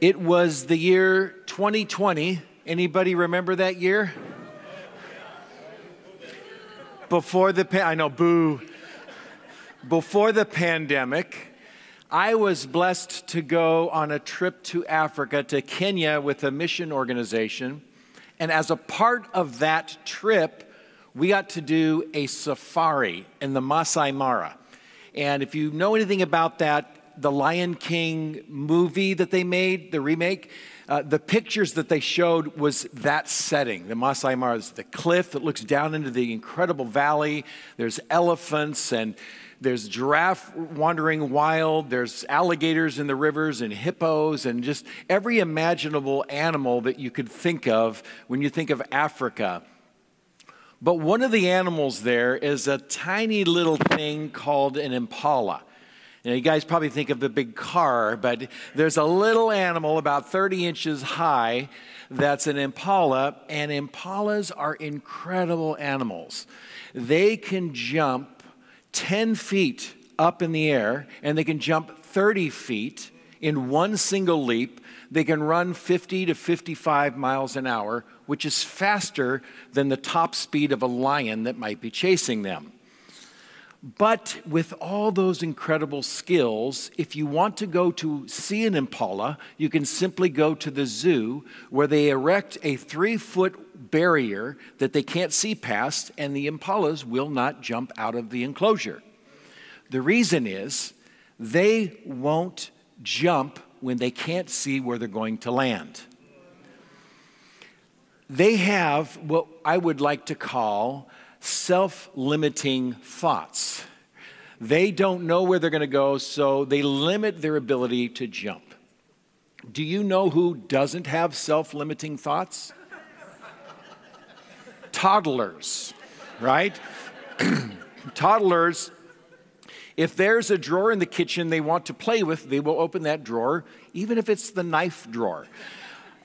It was the year 2020. Anybody remember that year? Before the pa- I know boo. Before the pandemic, I was blessed to go on a trip to Africa to Kenya with a mission organization. And as a part of that trip, we got to do a safari in the Masai Mara. And if you know anything about that, the Lion King movie that they made, the remake, uh, the pictures that they showed was that setting. The Masai Mara is the cliff that looks down into the incredible valley. There's elephants and there's giraffe wandering wild. There's alligators in the rivers and hippos and just every imaginable animal that you could think of when you think of Africa. But one of the animals there is a tiny little thing called an impala. You, know, you guys probably think of the big car, but there's a little animal about 30 inches high that's an impala, and impalas are incredible animals. They can jump 10 feet up in the air, and they can jump 30 feet in one single leap. They can run 50 to 55 miles an hour, which is faster than the top speed of a lion that might be chasing them. But with all those incredible skills, if you want to go to see an impala, you can simply go to the zoo where they erect a three foot barrier that they can't see past, and the impalas will not jump out of the enclosure. The reason is they won't jump when they can't see where they're going to land. They have what I would like to call self limiting thoughts. They don't know where they're going to go, so they limit their ability to jump. Do you know who doesn't have self limiting thoughts? Toddlers, right? Toddlers, if there's a drawer in the kitchen they want to play with, they will open that drawer, even if it's the knife drawer.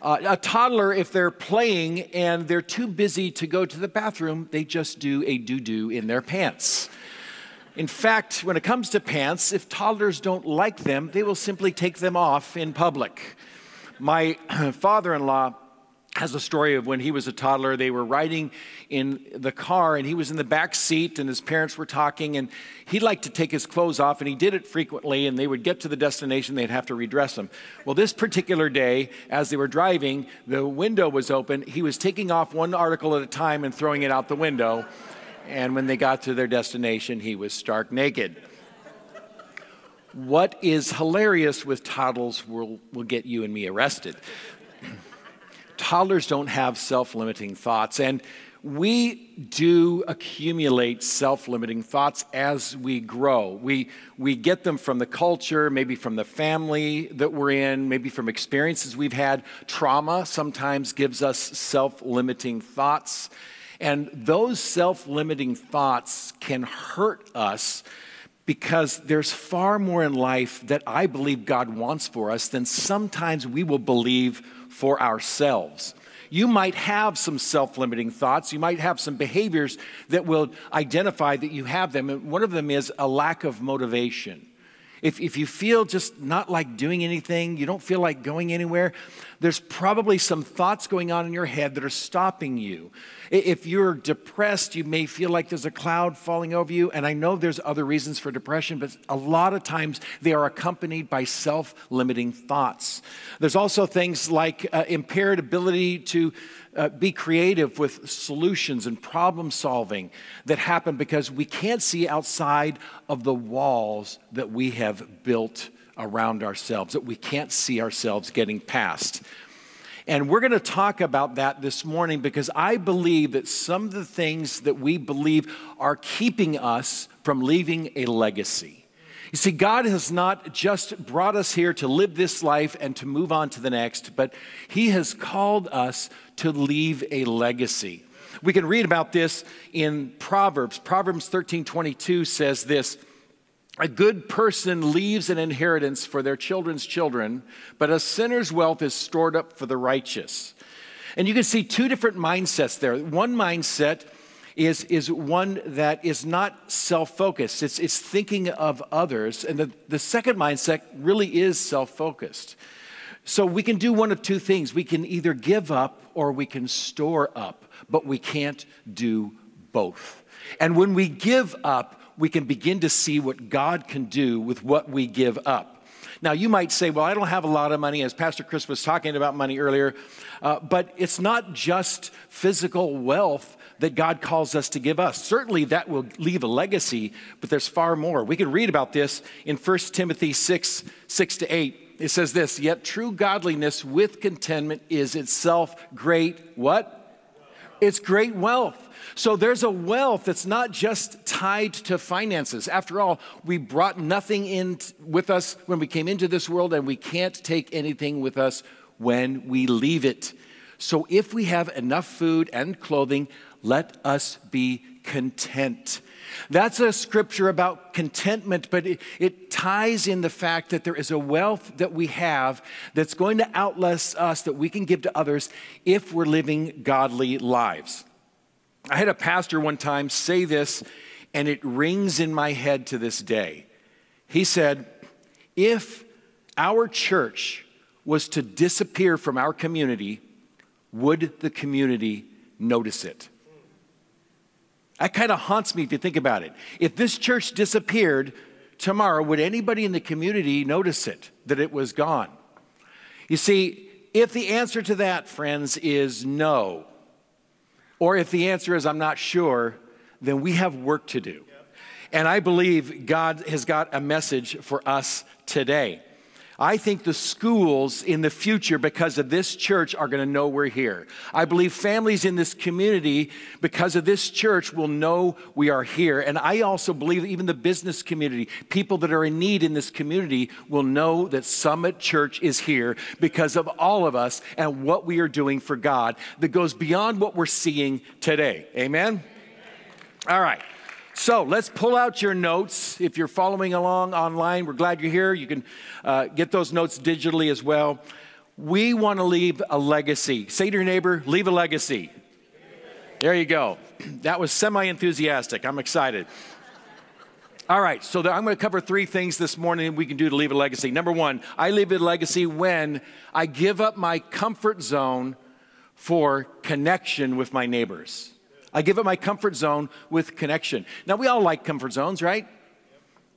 Uh, a toddler, if they're playing and they're too busy to go to the bathroom, they just do a doo doo in their pants. In fact, when it comes to pants, if toddlers don't like them, they will simply take them off in public. My father in law has a story of when he was a toddler. They were riding in the car and he was in the back seat and his parents were talking and he liked to take his clothes off and he did it frequently and they would get to the destination, they'd have to redress him. Well, this particular day, as they were driving, the window was open. He was taking off one article at a time and throwing it out the window. And when they got to their destination, he was stark naked. What is hilarious with toddlers will, will get you and me arrested toddlers don't have self limiting thoughts. And we do accumulate self limiting thoughts as we grow. We, we get them from the culture, maybe from the family that we're in, maybe from experiences we've had. Trauma sometimes gives us self limiting thoughts. And those self limiting thoughts can hurt us because there's far more in life that I believe God wants for us than sometimes we will believe for ourselves. You might have some self limiting thoughts. You might have some behaviors that will identify that you have them. And one of them is a lack of motivation. If, if you feel just not like doing anything, you don't feel like going anywhere, there's probably some thoughts going on in your head that are stopping you. If you're depressed, you may feel like there's a cloud falling over you. And I know there's other reasons for depression, but a lot of times they are accompanied by self limiting thoughts. There's also things like uh, impaired ability to uh, be creative with solutions and problem solving that happen because we can't see outside of the walls that we have built around ourselves, that we can't see ourselves getting past. And we're going to talk about that this morning because I believe that some of the things that we believe are keeping us from leaving a legacy. You see, God has not just brought us here to live this life and to move on to the next, but He has called us to leave a legacy. We can read about this in Proverbs. Proverbs 13 22 says this A good person leaves an inheritance for their children's children, but a sinner's wealth is stored up for the righteous. And you can see two different mindsets there. One mindset is, is one that is not self focused, it's, it's thinking of others. And the, the second mindset really is self focused. So we can do one of two things. We can either give up or we can store up, but we can't do both. And when we give up, we can begin to see what God can do with what we give up. Now, you might say, well, I don't have a lot of money, as Pastor Chris was talking about money earlier, uh, but it's not just physical wealth that God calls us to give us. Certainly that will leave a legacy, but there's far more. We can read about this in 1 Timothy 6 6 to 8 it says this Yet true godliness with contentment is itself great what? It's great wealth. So there's a wealth that's not just tied to finances. After all, we brought nothing in with us when we came into this world, and we can't take anything with us when we leave it. So if we have enough food and clothing, let us be content. That's a scripture about contentment, but it, it, ties in the fact that there is a wealth that we have that's going to outlast us that we can give to others if we're living godly lives. I had a pastor one time say this, and it rings in my head to this day. He said, If our church was to disappear from our community, would the community notice it? That kind of haunts me if you think about it. If this church disappeared tomorrow, would anybody in the community notice it, that it was gone? You see, if the answer to that, friends, is no, or if the answer is I'm not sure, then we have work to do. And I believe God has got a message for us today. I think the schools in the future, because of this church, are going to know we're here. I believe families in this community, because of this church, will know we are here. And I also believe even the business community, people that are in need in this community, will know that Summit Church is here because of all of us and what we are doing for God that goes beyond what we're seeing today. Amen? All right. So let's pull out your notes. If you're following along online, we're glad you're here. You can uh, get those notes digitally as well. We want to leave a legacy. Say to your neighbor, leave a legacy. There you go. That was semi enthusiastic. I'm excited. All right, so I'm going to cover three things this morning we can do to leave a legacy. Number one, I leave a legacy when I give up my comfort zone for connection with my neighbors. I give up my comfort zone with connection. Now, we all like comfort zones, right?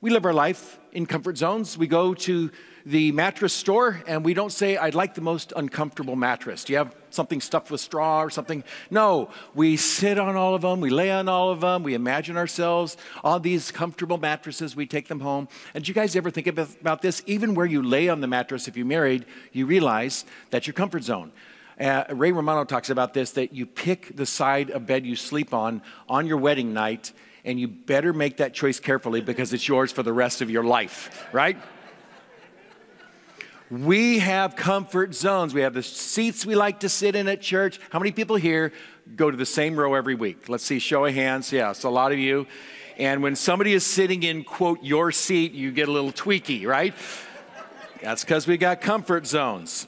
We live our life in comfort zones. We go to the mattress store and we don't say, I'd like the most uncomfortable mattress. Do you have something stuffed with straw or something? No, we sit on all of them, we lay on all of them, we imagine ourselves on these comfortable mattresses, we take them home. And do you guys ever think about this? Even where you lay on the mattress, if you're married, you realize that's your comfort zone. Uh, Ray Romano talks about this that you pick the side of bed you sleep on on your wedding night, and you better make that choice carefully because it's yours for the rest of your life, right? we have comfort zones. We have the seats we like to sit in at church. How many people here go to the same row every week? Let's see, show of hands. Yes, a lot of you. And when somebody is sitting in, quote, your seat, you get a little tweaky, right? That's because we got comfort zones.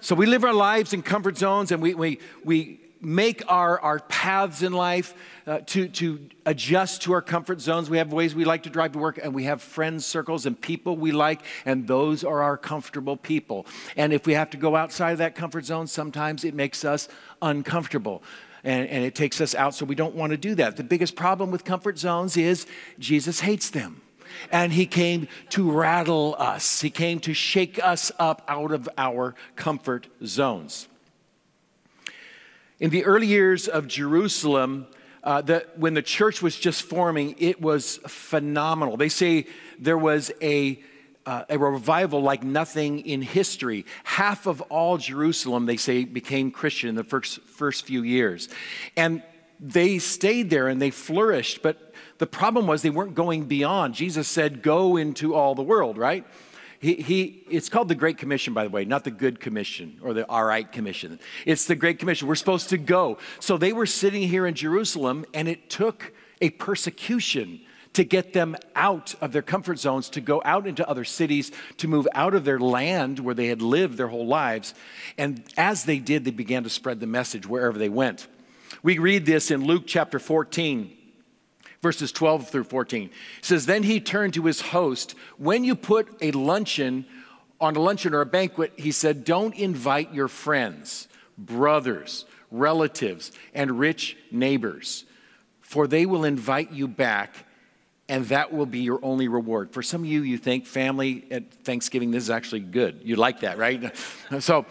So we live our lives in comfort zones and we, we, we make our, our paths in life uh, to, to adjust to our comfort zones. We have ways we like to drive to work, and we have friends circles and people we like, and those are our comfortable people. And if we have to go outside of that comfort zone, sometimes it makes us uncomfortable. And, and it takes us out, so we don't want to do that. The biggest problem with comfort zones is Jesus hates them and he came to rattle us. He came to shake us up out of our comfort zones. In the early years of Jerusalem, uh, the, when the church was just forming, it was phenomenal. They say there was a, uh, a revival like nothing in history. Half of all Jerusalem, they say, became Christian in the first, first few years. And they stayed there and they flourished, but the problem was they weren't going beyond. Jesus said, Go into all the world, right? He, he, it's called the Great Commission, by the way, not the Good Commission or the All Right Commission. It's the Great Commission. We're supposed to go. So they were sitting here in Jerusalem, and it took a persecution to get them out of their comfort zones, to go out into other cities, to move out of their land where they had lived their whole lives. And as they did, they began to spread the message wherever they went. We read this in Luke chapter 14 verses 12 through 14. It says, Then he turned to his host. When you put a luncheon on a luncheon or a banquet, he said, Don't invite your friends, brothers, relatives, and rich neighbors, for they will invite you back, and that will be your only reward. For some of you, you think family at Thanksgiving, this is actually good. You like that, right? so,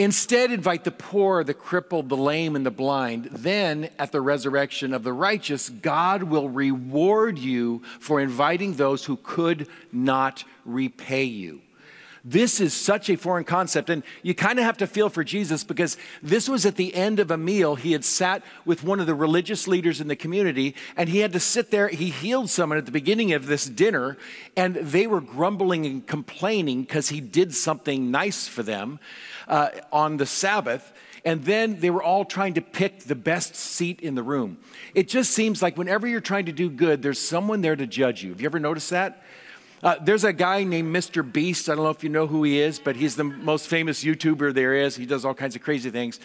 Instead, invite the poor, the crippled, the lame, and the blind. Then, at the resurrection of the righteous, God will reward you for inviting those who could not repay you. This is such a foreign concept. And you kind of have to feel for Jesus because this was at the end of a meal. He had sat with one of the religious leaders in the community and he had to sit there. He healed someone at the beginning of this dinner and they were grumbling and complaining because he did something nice for them uh, on the Sabbath. And then they were all trying to pick the best seat in the room. It just seems like whenever you're trying to do good, there's someone there to judge you. Have you ever noticed that? Uh, there's a guy named Mr. Beast. I don't know if you know who he is, but he's the most famous YouTuber there is. He does all kinds of crazy things.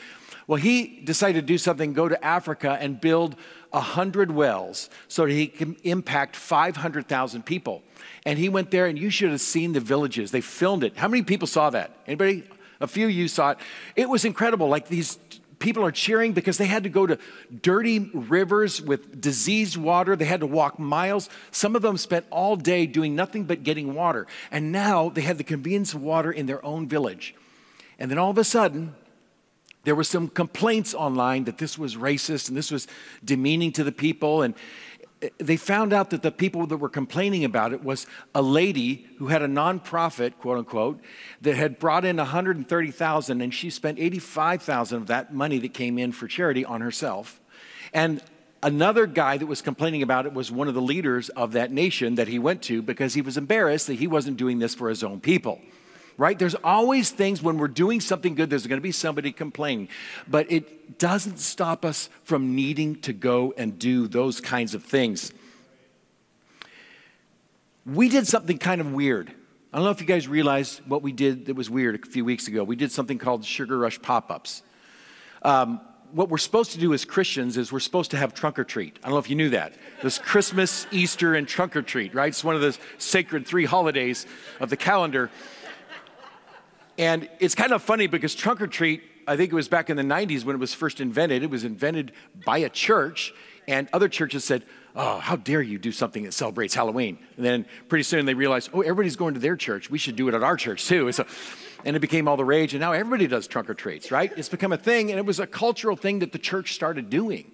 Well, he decided to do something, go to Africa and build 100 wells so that he can impact 500,000 people. And he went there, and you should have seen the villages. They filmed it. How many people saw that? Anybody? A few of you saw it. It was incredible. Like these people are cheering because they had to go to dirty rivers with diseased water. They had to walk miles. Some of them spent all day doing nothing but getting water. And now they had the convenience of water in their own village. And then all of a sudden, there were some complaints online that this was racist and this was demeaning to the people. And they found out that the people that were complaining about it was a lady who had a nonprofit, quote unquote, that had brought in 130,000 and she spent 85,000 of that money that came in for charity on herself. And another guy that was complaining about it was one of the leaders of that nation that he went to because he was embarrassed that he wasn't doing this for his own people right? There's always things when we're doing something good, there's going to be somebody complaining. But it doesn't stop us from needing to go and do those kinds of things. We did something kind of weird. I don't know if you guys realize what we did that was weird a few weeks ago. We did something called Sugar Rush pop ups. Um, what we're supposed to do as Christians is we're supposed to have trunk or treat. I don't know if you knew that. This Christmas, Easter, and trunk or treat, right? It's one of the sacred three holidays of the calendar. And it's kind of funny because trunk or treat, I think it was back in the 90s when it was first invented. It was invented by a church, and other churches said, Oh, how dare you do something that celebrates Halloween? And then pretty soon they realized, Oh, everybody's going to their church. We should do it at our church too. So, and it became all the rage, and now everybody does trunk or treats, right? It's become a thing, and it was a cultural thing that the church started doing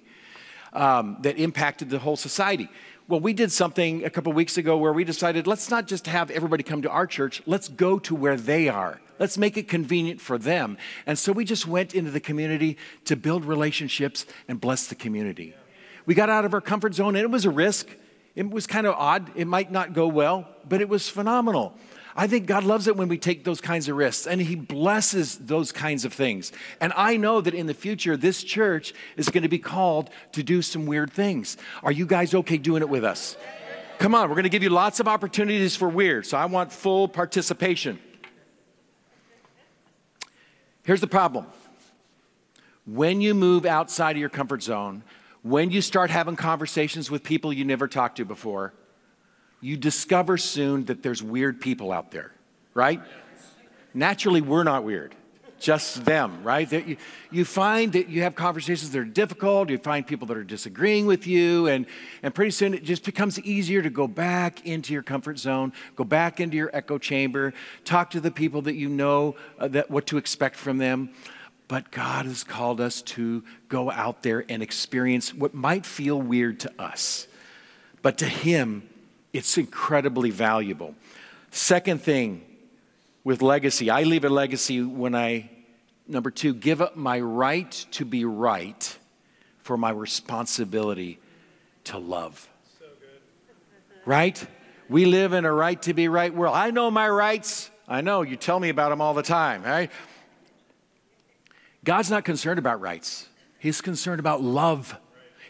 um, that impacted the whole society. Well, we did something a couple weeks ago where we decided let's not just have everybody come to our church, let's go to where they are. Let's make it convenient for them. And so we just went into the community to build relationships and bless the community. We got out of our comfort zone, and it was a risk. It was kind of odd. It might not go well, but it was phenomenal. I think God loves it when we take those kinds of risks and He blesses those kinds of things. And I know that in the future, this church is going to be called to do some weird things. Are you guys okay doing it with us? Come on, we're going to give you lots of opportunities for weird. So I want full participation. Here's the problem when you move outside of your comfort zone, when you start having conversations with people you never talked to before, you discover soon that there's weird people out there, right? Naturally, we're not weird, just them, right? You, you find that you have conversations that are difficult, you find people that are disagreeing with you, and, and pretty soon it just becomes easier to go back into your comfort zone, go back into your echo chamber, talk to the people that you know uh, that, what to expect from them. But God has called us to go out there and experience what might feel weird to us. But to Him, it's incredibly valuable. Second thing with legacy, I leave a legacy when I, number two, give up my right to be right for my responsibility to love. So right? We live in a right to be right world. I know my rights. I know you tell me about them all the time, right? God's not concerned about rights. He's concerned about love.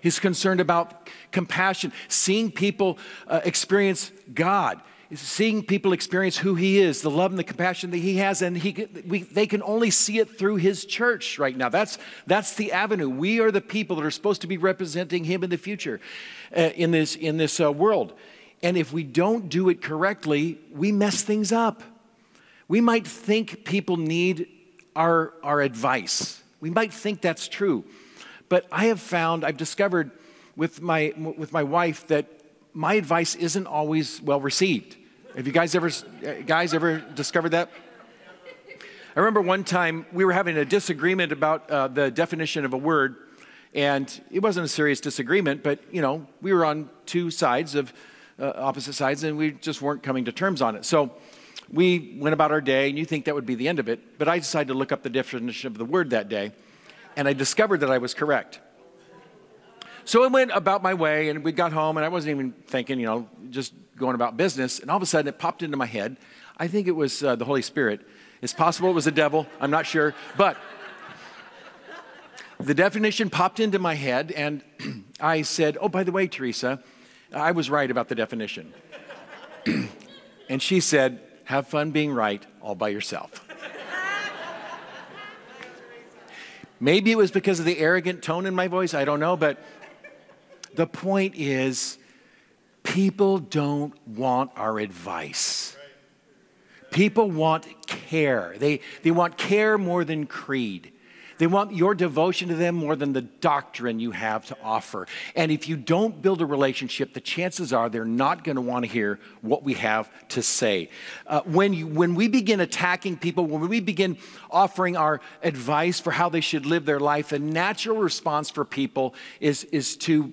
He's concerned about compassion, seeing people uh, experience God. Seeing people experience who He is, the love and the compassion that He has, and he, we, they can only see it through His church right now. That's, that's the avenue. We are the people that are supposed to be representing Him in the future uh, in this, in this uh, world. And if we don't do it correctly, we mess things up. We might think people need our, our advice. We might think that's true. But I have found, I've discovered with my, with my wife that my advice isn't always well received. Have you guys ever, guys ever discovered that? I remember one time we were having a disagreement about uh, the definition of a word, and it wasn't a serious disagreement, but you know, we were on two sides of uh, opposite sides, and we just weren't coming to terms on it. So we went about our day, and you think that would be the end of it, but I decided to look up the definition of the word that day, and I discovered that I was correct. So I went about my way, and we got home, and I wasn't even thinking, you know, just going about business. And all of a sudden, it popped into my head. I think it was uh, the Holy Spirit. It's possible it was the devil. I'm not sure. But the definition popped into my head, and I said, Oh, by the way, Teresa, I was right about the definition. and she said, Have fun being right all by yourself. Maybe it was because of the arrogant tone in my voice, I don't know, but the point is, people don't want our advice. People want care. They, they want care more than creed. They want your devotion to them more than the doctrine you have to offer. And if you don't build a relationship, the chances are they're not going to want to hear what we have to say. Uh, when, you, when we begin attacking people, when we begin offering our advice for how they should live their life, the natural response for people is, is to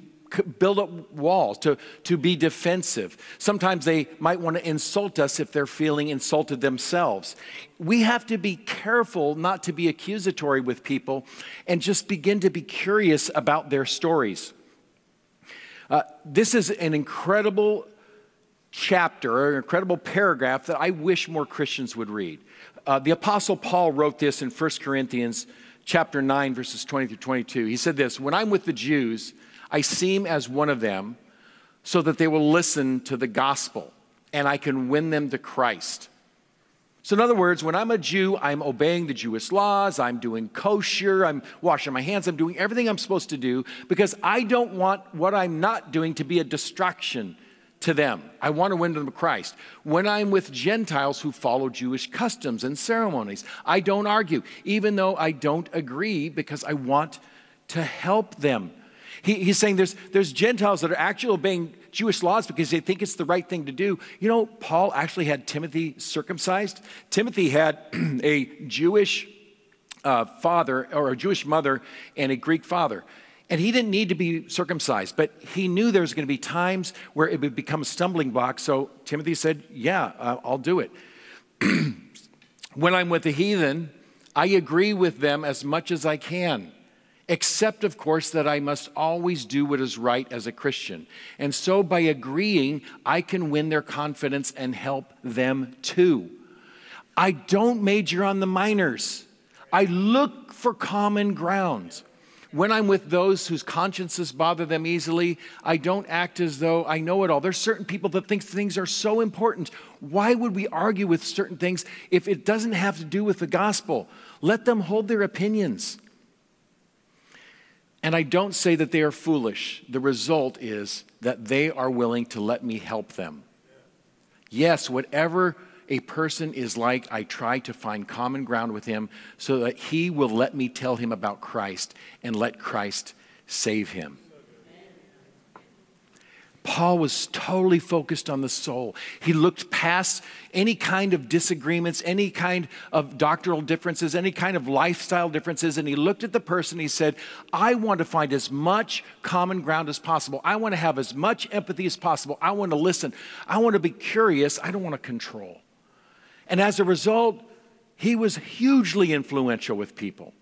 build up walls, to, to be defensive. Sometimes they might want to insult us if they're feeling insulted themselves. We have to be careful not to be accusatory with people and just begin to be curious about their stories. Uh, this is an incredible chapter, an incredible paragraph that I wish more Christians would read. Uh, the Apostle Paul wrote this in 1 Corinthians chapter 9, verses 20 through 22. He said this When I'm with the Jews, I seem as one of them so that they will listen to the gospel and I can win them to Christ. So, in other words, when I'm a Jew, I'm obeying the Jewish laws, I'm doing kosher, I'm washing my hands, I'm doing everything I'm supposed to do because I don't want what I'm not doing to be a distraction to them. I want to win them to Christ. When I'm with Gentiles who follow Jewish customs and ceremonies, I don't argue, even though I don't agree because I want to help them. He, he's saying there's, there's Gentiles that are actually obeying Jewish laws because they think it's the right thing to do. You know, Paul actually had Timothy circumcised. Timothy had a Jewish uh, father or a Jewish mother and a Greek father. And he didn't need to be circumcised, but he knew there was going to be times where it would become a stumbling block. So Timothy said, Yeah, uh, I'll do it. when I'm with the heathen, I agree with them as much as I can except, of course, that I must always do what is right as a Christian. And so, by agreeing, I can win their confidence and help them too. I don't major on the minors, I look for common grounds. When I'm with those whose consciences bother them easily, I don't act as though I know it all. There's certain people that think things are so important. Why would we argue with certain things if it doesn't have to do with the gospel? Let them hold their opinions. And I don't say that they are foolish. The result is that they are willing to let me help them. Yes, whatever a person is like, I try to find common ground with him so that he will let me tell him about Christ and let Christ save him. Paul was totally focused on the soul. He looked past any kind of disagreements, any kind of doctrinal differences, any kind of lifestyle differences, and he looked at the person. He said, I want to find as much common ground as possible. I want to have as much empathy as possible. I want to listen. I want to be curious. I don't want to control. And as a result, he was hugely influential with people.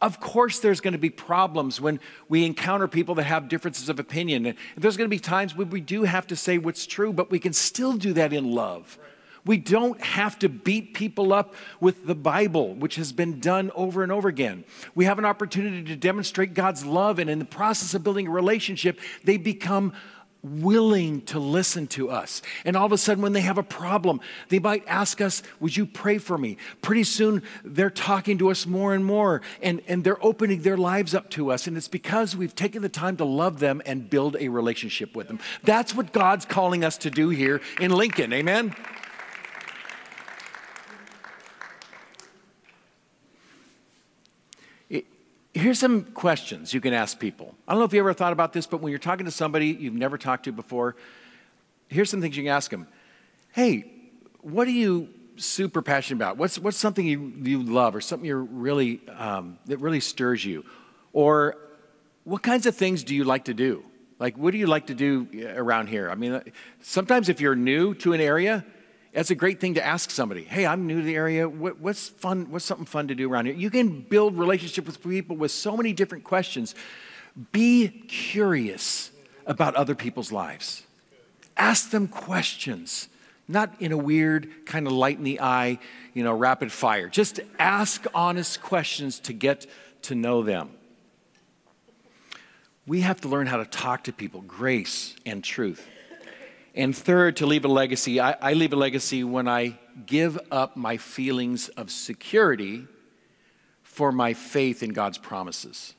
Of course, there's going to be problems when we encounter people that have differences of opinion. And there's going to be times when we do have to say what's true, but we can still do that in love. We don't have to beat people up with the Bible, which has been done over and over again. We have an opportunity to demonstrate God's love, and in the process of building a relationship, they become willing to listen to us. And all of a sudden, when they have a problem, they might ask us, Would you pray for me? Pretty soon, they're talking to us more and more, and, and they're opening their lives up to us. And it's because we've taken the time to love them and build a relationship with them. That's what God's calling us to do here in Lincoln. Amen? Here's some questions you can ask people. I don't know if you ever thought about this, but when you're talking to somebody you've never talked to before, here's some things you can ask them. Hey, what are you super passionate about? What's, what's something you, you love or something you're really, um, that really stirs you? Or what kinds of things do you like to do? Like, what do you like to do around here? I mean, sometimes if you're new to an area, that's a great thing to ask somebody. Hey, I'm new to the area. What, what's fun? What's something fun to do around here? You can build relationship with people with so many different questions. Be curious about other people's lives. Ask them questions, not in a weird kind of light in the eye, you know, rapid fire. Just ask honest questions to get to know them. We have to learn how to talk to people, grace and truth. And third, to leave a legacy. I, I leave a legacy when I give up my feelings of security for my faith in God's promises.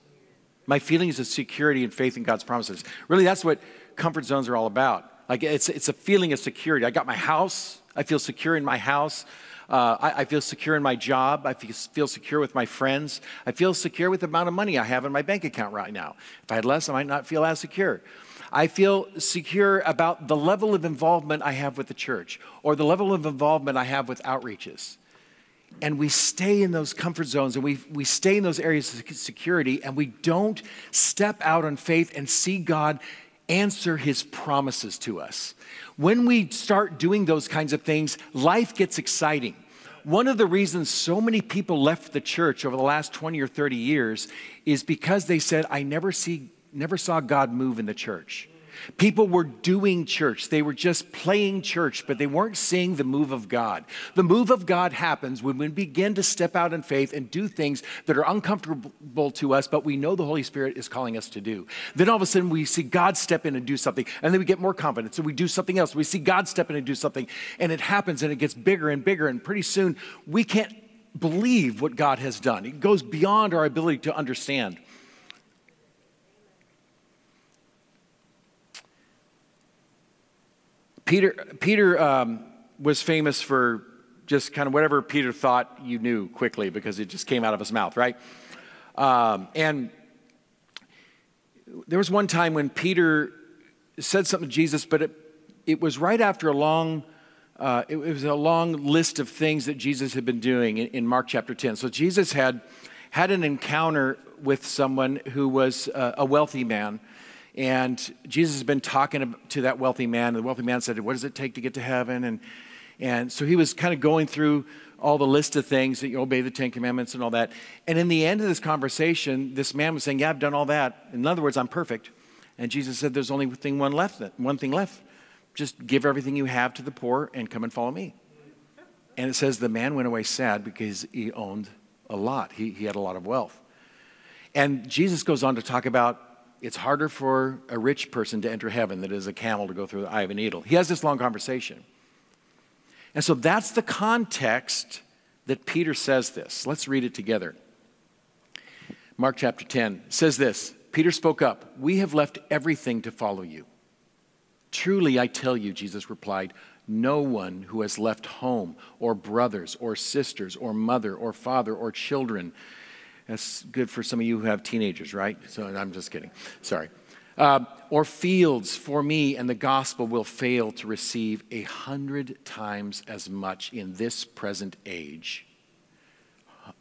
My feelings of security and faith in God's promises. Really, that's what comfort zones are all about. Like it's, it's a feeling of security. I got my house. I feel secure in my house. Uh, I, I, feel secure in my job. I feel, feel secure with my friends. I feel secure with the amount of money I have in my bank account right now. If I had less, I might not feel as secure. I feel secure about the level of involvement I have with the church or the level of involvement I have with outreaches. And we stay in those comfort zones and we, we stay in those areas of security and we don't step out on faith and see God answer his promises to us. When we start doing those kinds of things, life gets exciting. One of the reasons so many people left the church over the last 20 or 30 years is because they said, I never see never saw God move in the church. People were doing church. They were just playing church, but they weren't seeing the move of God. The move of God happens when we begin to step out in faith and do things that are uncomfortable to us, but we know the Holy Spirit is calling us to do. Then all of a sudden we see God step in and do something, and then we get more confidence and we do something else. We see God step in and do something, and it happens and it gets bigger and bigger, and pretty soon we can't believe what God has done. It goes beyond our ability to understand. Peter, Peter um, was famous for just kind of whatever Peter thought you knew quickly because it just came out of his mouth, right? Um, and there was one time when Peter said something to Jesus, but it, it was right after a long, uh, it, was a long list of things that Jesus had been doing in, in, Mark chapter 10. So Jesus had had an encounter with someone who was uh, a wealthy man and Jesus has been talking to that wealthy man. And the wealthy man said, What does it take to get to heaven? And, and so he was kind of going through all the list of things that you obey the Ten Commandments and all that. And in the end of this conversation, this man was saying, Yeah, I've done all that. In other words, I'm perfect. And Jesus said, There's only thing one left, one thing left. Just give everything you have to the poor and come and follow me. And it says the man went away sad because he owned a lot. He, he had a lot of wealth. And Jesus goes on to talk about it's harder for a rich person to enter heaven than it is a camel to go through the eye of a needle. He has this long conversation. And so that's the context that Peter says this. Let's read it together. Mark chapter 10 says this Peter spoke up, We have left everything to follow you. Truly, I tell you, Jesus replied, no one who has left home or brothers or sisters or mother or father or children that's good for some of you who have teenagers, right? So I'm just kidding. Sorry. Uh, or fields for me and the gospel will fail to receive a hundred times as much in this present age.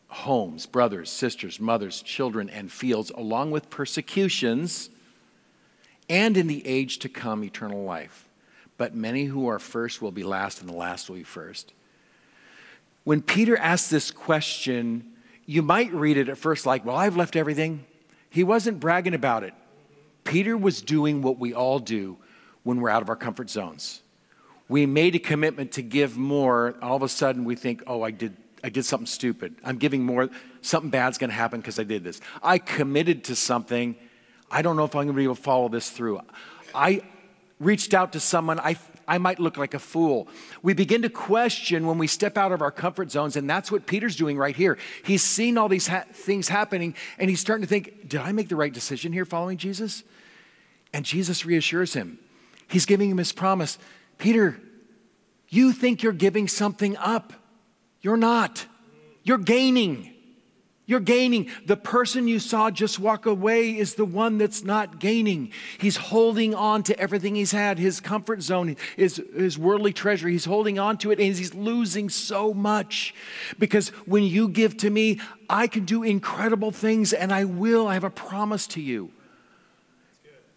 Homes, brothers, sisters, mothers, children, and fields, along with persecutions, and in the age to come, eternal life. But many who are first will be last, and the last will be first. When Peter asked this question, you might read it at first like, well, I've left everything. He wasn't bragging about it. Peter was doing what we all do when we're out of our comfort zones. We made a commitment to give more. All of a sudden, we think, oh, I did, I did something stupid. I'm giving more. Something bad's going to happen because I did this. I committed to something. I don't know if I'm going to be able to follow this through. I, reached out to someone, I, I might look like a fool. We begin to question when we step out of our comfort zones, and that's what Peter's doing right here. He's seen all these ha- things happening, and he's starting to think, Did I make the right decision here following Jesus? And Jesus reassures him. He's giving him his promise Peter, you think you're giving something up. You're not, you're gaining. You're gaining. The person you saw just walk away is the one that's not gaining. He's holding on to everything he's had, his comfort zone, his, his worldly treasure. He's holding on to it and he's losing so much. Because when you give to me, I can do incredible things and I will. I have a promise to you.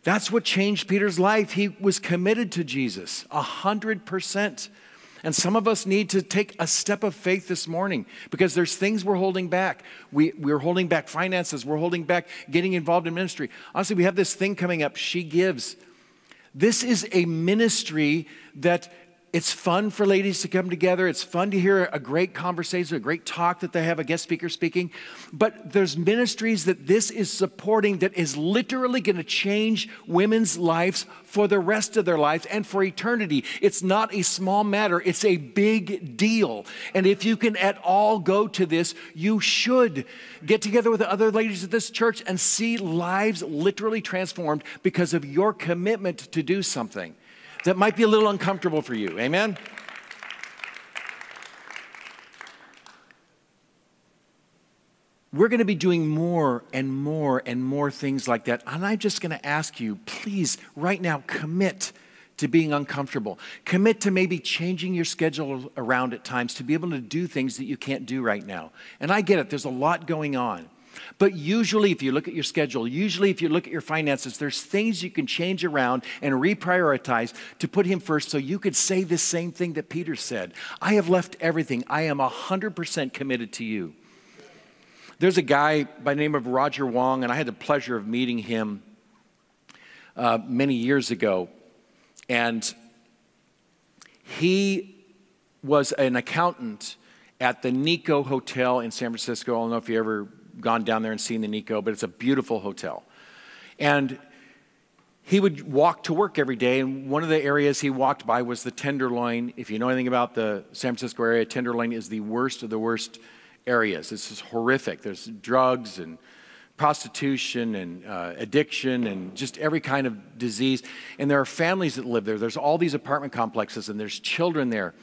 That's what changed Peter's life. He was committed to Jesus, a hundred percent. And some of us need to take a step of faith this morning because there's things we're holding back. We, we're holding back finances, we're holding back getting involved in ministry. Honestly, we have this thing coming up, She Gives. This is a ministry that it's fun for ladies to come together. It's fun to hear a great conversation, a great talk that they have, a guest speaker speaking. But there's ministries that this is supporting that is literally going to change women's lives for the rest of their lives and for eternity. It's not a small matter, it's a big deal. And if you can at all go to this, you should get together with the other ladies of this church and see lives literally transformed because of your commitment to do something that might be a little uncomfortable for you. Amen? We're going to be doing more and more and more things like that. And I'm just going to ask you, please, right now, commit to being uncomfortable. Commit to maybe changing your schedule around at times to be able to do things that you can't do right now. And I get it, there's a lot going on. But usually, if you look at your schedule, usually, if you look at your finances, there's things you can change around and reprioritize to put Him first so you could say the same thing that Peter said I have left everything, I am 100% committed to you. There's a guy by the name of Roger Huang, and I had the pleasure of meeting him uh, many years ago. And he was an accountant at the Nikko Hotel in San Francisco. I don't know if you ever gone down there and seen the Nikko, but it's a beautiful hotel. And he would walk to work every day, and one of the areas he walked by was the Tenderloin. If you know anything about the San Francisco area, Tenderloin is the worst of the worst areas. This is horrific. There's drugs and prostitution and uh, addiction and just every kind of disease. And there are families that live there. There's all these apartment complexes, and there's children there.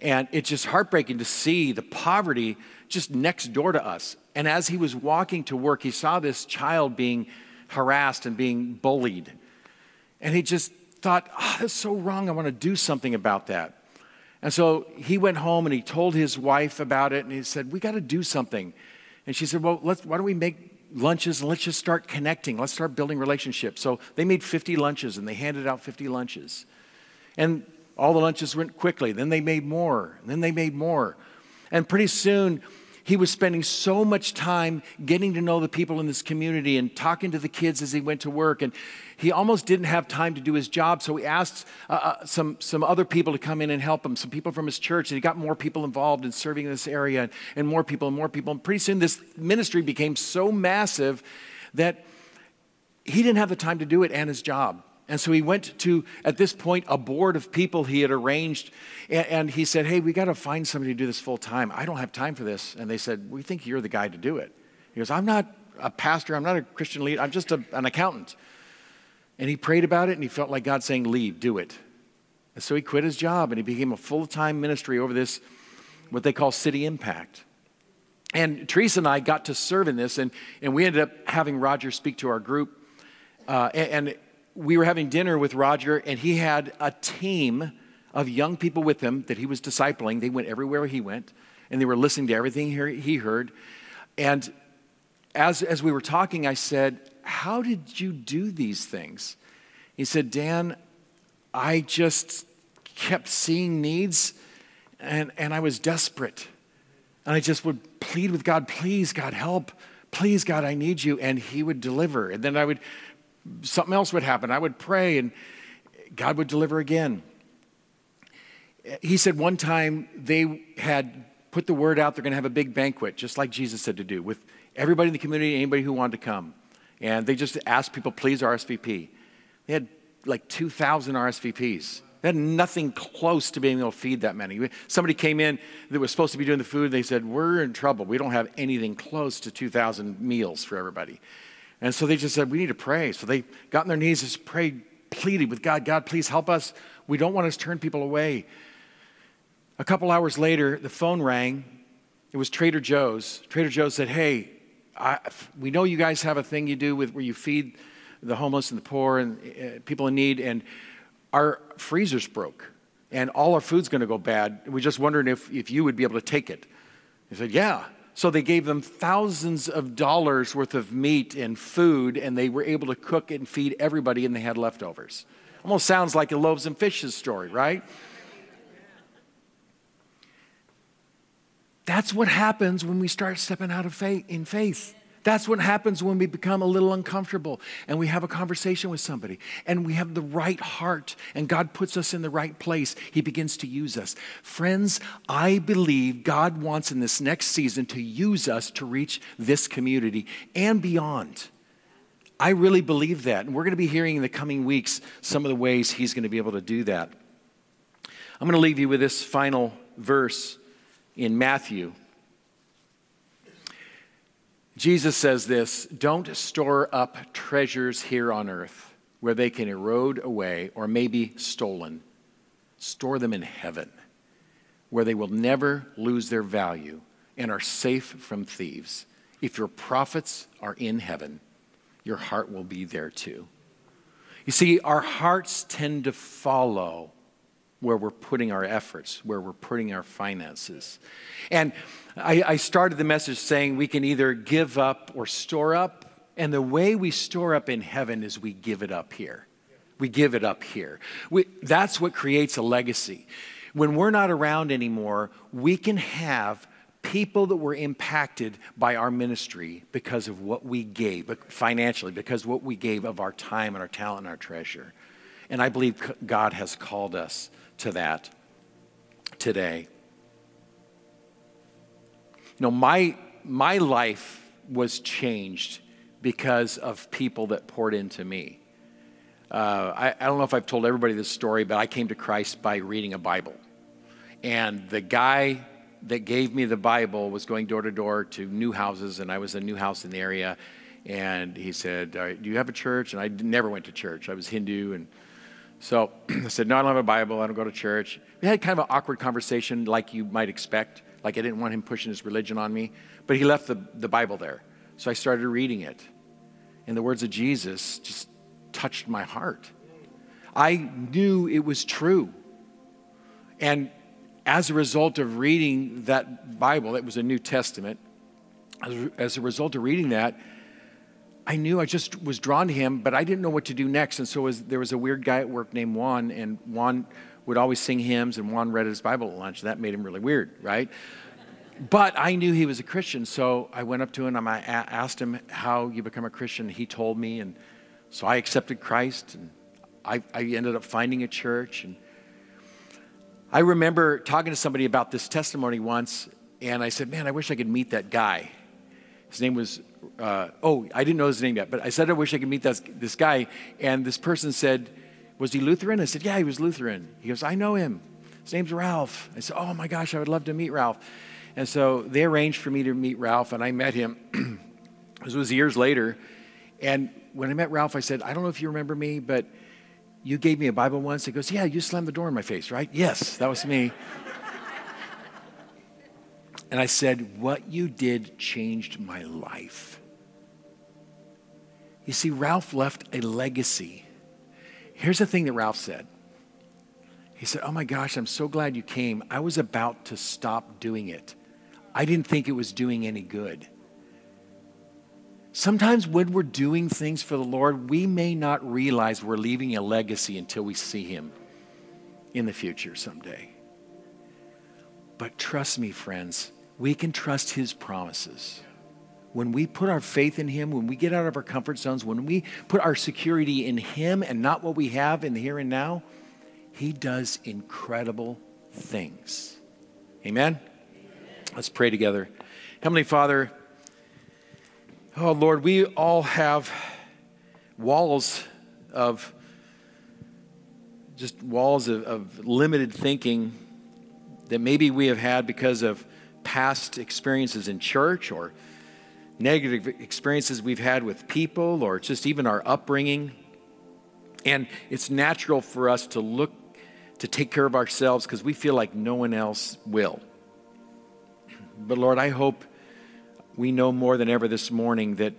And it's just heartbreaking to see the poverty just next door to us. And as he was walking to work, he saw this child being harassed and being bullied. And he just thought, oh, that's so wrong. I want to do something about that. And so he went home and he told his wife about it. And he said, We got to do something. And she said, Well, let's, why don't we make lunches and let's just start connecting? Let's start building relationships. So they made 50 lunches and they handed out 50 lunches. And all the lunches went quickly. Then they made more. Then they made more. And pretty soon, he was spending so much time getting to know the people in this community and talking to the kids as he went to work. And he almost didn't have time to do his job. So he asked uh, uh, some, some other people to come in and help him, some people from his church. And he got more people involved in serving in this area and, and more people and more people. And pretty soon, this ministry became so massive that he didn't have the time to do it and his job. And so he went to, at this point, a board of people he had arranged. And, and he said, Hey, we got to find somebody to do this full time. I don't have time for this. And they said, We think you're the guy to do it. He goes, I'm not a pastor. I'm not a Christian leader. I'm just a, an accountant. And he prayed about it and he felt like God saying, Leave, do it. And so he quit his job and he became a full time ministry over this, what they call City Impact. And Teresa and I got to serve in this, and, and we ended up having Roger speak to our group. Uh, and, and we were having dinner with Roger, and he had a team of young people with him that he was discipling. They went everywhere he went, and they were listening to everything he heard. And as, as we were talking, I said, How did you do these things? He said, Dan, I just kept seeing needs, and, and I was desperate. And I just would plead with God, Please, God, help. Please, God, I need you. And he would deliver. And then I would something else would happen. I would pray and God would deliver again. He said one time they had put the word out they're going to have a big banquet, just like Jesus said to do, with everybody in the community, anybody who wanted to come. And they just asked people, please RSVP. They had like 2,000 RSVPs. They had nothing close to being able to feed that many. Somebody came in that was supposed to be doing the food. They said, We're in trouble. We don't have anything close to 2,000 meals for everybody. And so they just said, We need to pray. So they got on their knees and prayed, pleaded with God, God, please help us. We don't want to turn people away. A couple hours later, the phone rang. It was Trader Joe's. Trader Joe's said, Hey, I, we know you guys have a thing you do with where you feed the homeless and the poor and uh, people in need, and our freezer's broke, and all our food's going to go bad. We're just wondering if, if you would be able to take it. He said, Yeah. So they gave them thousands of dollars worth of meat and food, and they were able to cook and feed everybody, and they had leftovers. Almost sounds like a loaves and fishes story, right? That's what happens when we start stepping out of faith in faith. That's what happens when we become a little uncomfortable and we have a conversation with somebody and we have the right heart and God puts us in the right place. He begins to use us. Friends, I believe God wants in this next season to use us to reach this community and beyond. I really believe that. And we're going to be hearing in the coming weeks some of the ways He's going to be able to do that. I'm going to leave you with this final verse in Matthew Jesus says this don't store up treasures here on earth where they can erode away or may be stolen. Store them in heaven where they will never lose their value and are safe from thieves. If your profits are in heaven, your heart will be there too. You see, our hearts tend to follow where we're putting our efforts, where we're putting our finances. And I, I, started the message saying we can either give up or store up. And the way we store up in heaven is we give it up here. We give it up here. We, that's what creates a legacy. When we're not around anymore, we can have people that were impacted by our ministry because of what we gave financially, because what we gave of our time and our talent and our treasure. And I believe God has called us to that today. You know, my, my life was changed because of people that poured into me. Uh, I, I don't know if I've told everybody this story, but I came to Christ by reading a Bible. And the guy that gave me the Bible was going door to door to new houses, and I was a new house in the area. And he said, Do you have a church? And I never went to church. I was Hindu and so I said, No, I don't have a Bible. I don't go to church. We had kind of an awkward conversation, like you might expect. Like I didn't want him pushing his religion on me. But he left the, the Bible there. So I started reading it. And the words of Jesus just touched my heart. I knew it was true. And as a result of reading that Bible, it was a New Testament, as a result of reading that, I knew I just was drawn to him, but I didn't know what to do next. And so was, there was a weird guy at work named Juan, and Juan would always sing hymns, and Juan read his Bible at lunch, that made him really weird, right? But I knew he was a Christian, so I went up to him and I asked him how you become a Christian. He told me, and so I accepted Christ, and I, I ended up finding a church. And I remember talking to somebody about this testimony once, and I said, "Man, I wish I could meet that guy." His name was uh, oh, I didn't know his name yet, but I said I wish I could meet this, this guy. And this person said, Was he Lutheran? I said, Yeah, he was Lutheran. He goes, I know him. His name's Ralph. I said, Oh my gosh, I would love to meet Ralph. And so they arranged for me to meet Ralph, and I met him. this was years later. And when I met Ralph, I said, I don't know if you remember me, but you gave me a Bible once. He goes, Yeah, you slammed the door in my face, right? Yes, that was me. And I said, What you did changed my life. You see, Ralph left a legacy. Here's the thing that Ralph said He said, Oh my gosh, I'm so glad you came. I was about to stop doing it. I didn't think it was doing any good. Sometimes when we're doing things for the Lord, we may not realize we're leaving a legacy until we see Him in the future someday. But trust me, friends, we can trust His promises when we put our faith in Him, when we get out of our comfort zones, when we put our security in Him and not what we have in the here and now, He does incredible things. Amen? Amen? Let's pray together. Heavenly Father, oh Lord, we all have walls of just walls of, of limited thinking that maybe we have had because of past experiences in church or negative experiences we've had with people or just even our upbringing. And it's natural for us to look to take care of ourselves because we feel like no one else will. But Lord, I hope we know more than ever this morning that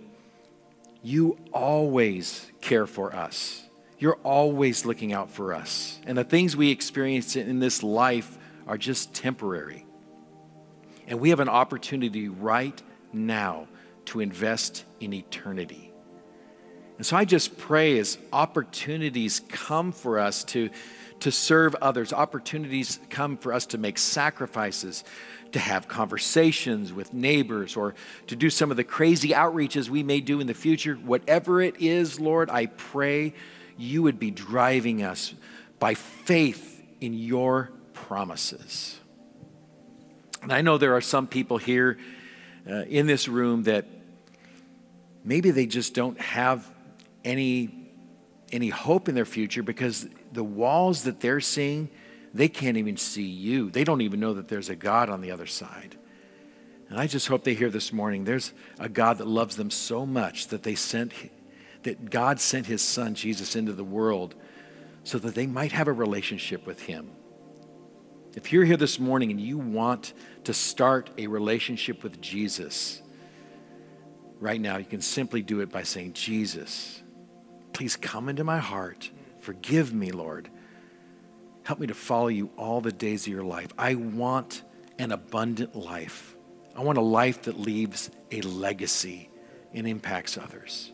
you always care for us. You're always looking out for us. And the things we experience in this life are just temporary. And we have an opportunity right now to invest in eternity. And so I just pray as opportunities come for us to, to serve others, opportunities come for us to make sacrifices, to have conversations with neighbors, or to do some of the crazy outreaches we may do in the future. Whatever it is, Lord, I pray you would be driving us by faith in your promises. And I know there are some people here uh, in this room that maybe they just don't have any any hope in their future because the walls that they're seeing they can't even see you. They don't even know that there's a god on the other side. And i just hope they hear this morning there's a god that loves them so much that they sent that god sent his son jesus into the world so that they might have a relationship with him. If you're here this morning and you want to start a relationship with jesus right now, you can simply do it by saying, Jesus, please come into my heart. Forgive me, Lord. Help me to follow you all the days of your life. I want an abundant life. I want a life that leaves a legacy and impacts others.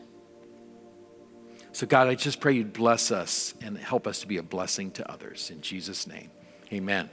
So, God, I just pray you'd bless us and help us to be a blessing to others. In Jesus' name, amen.